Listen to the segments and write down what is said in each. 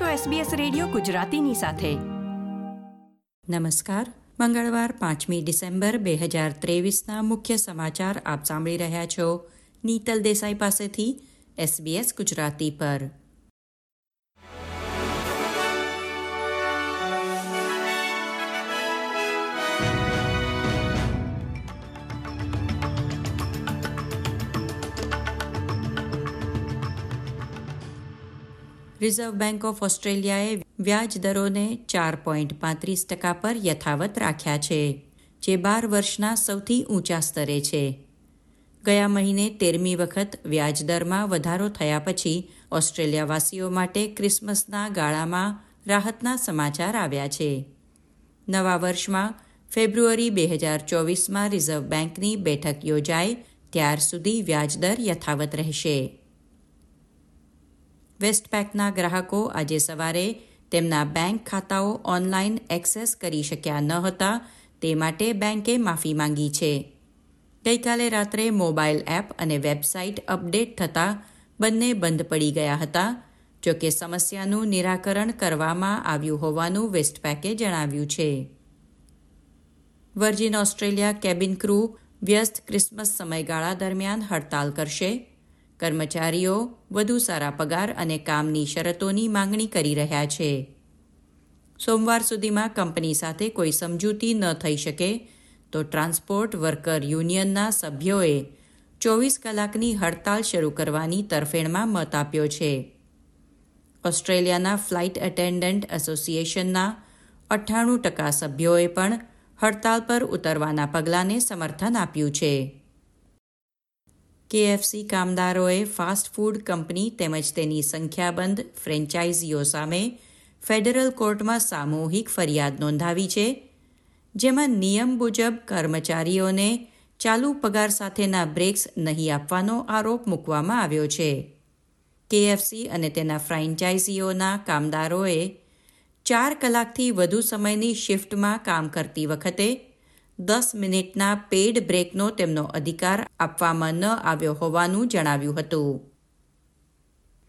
છો SBS radio ગુજરાતીની સાથે. નમસ્કાર. મંગળવાર પાંચમી ડિસેમ્બર બે હજાર ત્રેવીસના મુખ્ય સમાચાર આપ સાંભળી રહ્યા છો. નીતલ દેસાઈ પાસેથી SBS ગુજરાતી પર. રિઝર્વ બેંક ઓફ ઓસ્ટ્રેલિયાએ વ્યાજ દરોને ચાર પોઈન્ટ પાંત્રીસ ટકા પર યથાવત રાખ્યા છે, જે બાર વર્ષના સૌથી ઊંચા સ્તરે છે. ગયા મહિને તેરમી વખત વ્યાજદરમાં વધારો થયા પછી ઓસ્ટ્રેલિયાવાસીઓ માટે ક્રિસમસના ગાળામાં રાહતના સમાચાર આવ્યા છે. નવા વર્ષમાં ફેબ્રુઆરી બે હજાર ચોવીસમાં રિઝર્વ બેંકની બેઠક યોજાય, ત્યાર સુધી વ્યાજદર યથાવત રહેશે. વેસ્ટપેકના ગ્રાહકો આજે સવારે તેમના બેંક ખાતાઓ ઓનલાઈન એક્સેસ કરી શક્યા ન હતા, તે માટે બેંકે માફી માંગી છે. ગઈકાલે રાત્રે મોબાઈલ એપ અને વેબસાઇટ અપડેટ થતાં બંને બંધ પડી ગયા હતા. જોકે સમસ્યાનું નિરાકરણ કરવામાં આવ્યું હોવાનું વેસ્ટપેકે જણાવ્યું છે. વર્જિન ઓસ્ટ્રેલિયા કેબિન ક્રૂ વ્યસ્ત ક્રિસમસ સમયગાળા દરમિયાન હડતાલ કરશે. કર્મચારીઓ વધુ સારા પગાર અને કામની શરતોની માંગણી કરી રહ્યા છે. સોમવાર સુધીમાં કંપની સાથે કોઈ સમજૂતી ન થઈ શકે તો ટ્રાન્સપોર્ટ વર્કર યુનિયનના સભ્યોએ ચોવીસ કલાકની હડતાલ શરૂ કરવાની તરફેણમાં મત આપ્યો છે. ઓસ્ટ્રેલિયાના ફ્લાઇટ એટેન્ડન્ટ એસોસિએશનના અઠ્ઠાણું ટકા સભ્યોએ પણ હડતાલ પર ઉતરવાના પગલાંને સમર્થન આપ્યું છે. કેએફસી કામદારોએ ફાસ્ટ ફૂડ કંપની તેમજ તેની સંખ્યાબંધ ફ્રેન્ચાઇઝીઓ સામે ફેડરલ કોર્ટમાં સામૂહિક ફરિયાદ નોંધાવી છે, જેમાં નિયમ મુજબ કર્મચારીઓને ચાલુ પગાર સાથેના બ્રેક્સ નહીં આપવાનો આરોપ મૂકવામાં આવ્યો છે. કેએફસી અને તેના ફ્રેન્ચાઇઝીઓના કામદારોએ ચાર કલાકથી વધુ સમયની શિફ્ટમાં કામ કરતી વખતે દસ મિનિટના પેડ બ્રેકનો તેમનો અધિકાર આપવામાં ન આવ્યો હોવાનું જણાવ્યું હતું.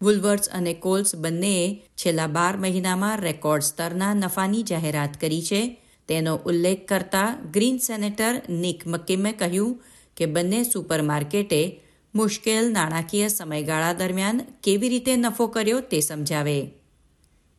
વુલવર્સ અને કોલ્સ બંનેએ છેલ્લા બાર મહિનામાં રેકોર્ડ સ્તરના નફાની જાહેરાત કરી છે. તેનો ઉલ્લેખ કરતા ગ્રીન સેનેટર નિક મકીમે કહ્યું કે બંને સુપરમાર્કેટે મુશ્કેલ નાણાકીય સમયગાળા દરમિયાન કેવી રીતે નફો કર્યો તે સમજાવે.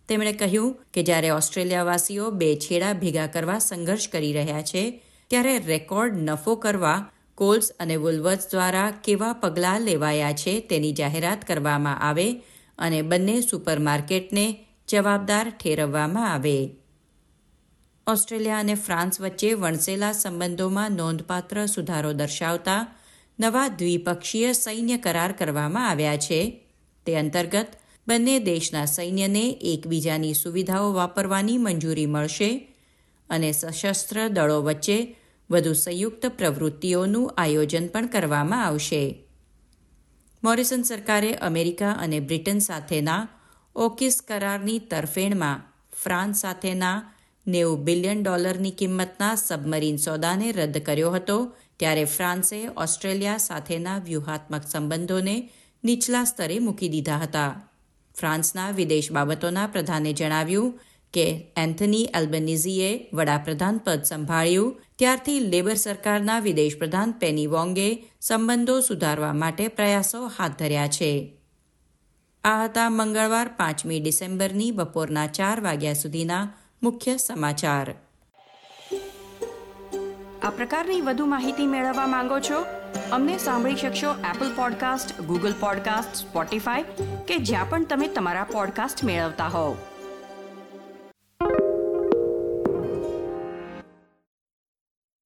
તેમણે કહ્યું કે જ્યારે ઓસ્ટ્રેલિયાવાસીઓ બે છેડા ભેગા કરવા સંઘર્ષ કરી રહ્યા છે ત્યારે રેકોર્ડ નફો કરવા, કોલ્સ અને વુલવર્સ દ્વારા કેવા પગલાં લેવાયા છે તેની જાહેરાત કરવામાં આવે અને બંને સુપરમાર્કેટને જવાબદાર ઠેરવવામાં આવે. ઓસ્ટ્રેલિયા અને ફ્રાન્સ વચ્ચે વણસેલા સંબંધોમાં નોંધપાત્ર સુધારો દર્શાવતા નવા દ્વિપક્ષીય સૈન્ય કરાર કરવામાં આવ્યા છે. તે અંતર્ગત, બંને દેશના સૈન્યને એકબીજાની સુવિધાઓ વાપરવાની મંજૂરી મળશે અને સશસ્ત્ર દળો વચ્ચે વધુ સંયુક્ત પ્રવૃત્તિઓનું આયોજન પણ કરવામાં આવશે. મોરિસન સરકારે અમેરિકા અને બ્રિટન સાથેના ઓકિસ કરારની તરફેણમાં ફ્રાન્સ સાથેના નેવું બિલિયન ડોલરની કિંમતના સબમરીન સોદાને રદ કર્યો હતો, ત્યારે ફ્રાન્સે ઓસ્ટ્રેલિયા સાથેના વ્યૂહાત્મક સંબંધોને નીચલા સ્તરે મૂકી દીધા હતા. ફ્રાન્સના વિદેશ બાબતોના પ્રધાને જણાવ્યું કે એન્થની એલ્બનીઝીએ વડાપ્રધાન પદ સંભાળ્યું, ત્યારથી લેબર સરકારના વિદેશ પ્રધાન પેની વોંગે સંબંધો સુધારવા માટે પ્રયાસો હાથ ધર્યા છે. આ હતા મંગળવાર પાંચમી ડિસેમ્બરની બપોરના ચાર વાગ્યા સુધીના મુખ્ય સમાચાર. આ પ્રકારની વધુ માહિતી મેળવવા માંગો છો? અમને સાંભળી શકશો Apple podcast Google podcast Spotify કે જ્યાં પણ તમે તમારા પોડકાસ્ટ મેળવતા હોવ.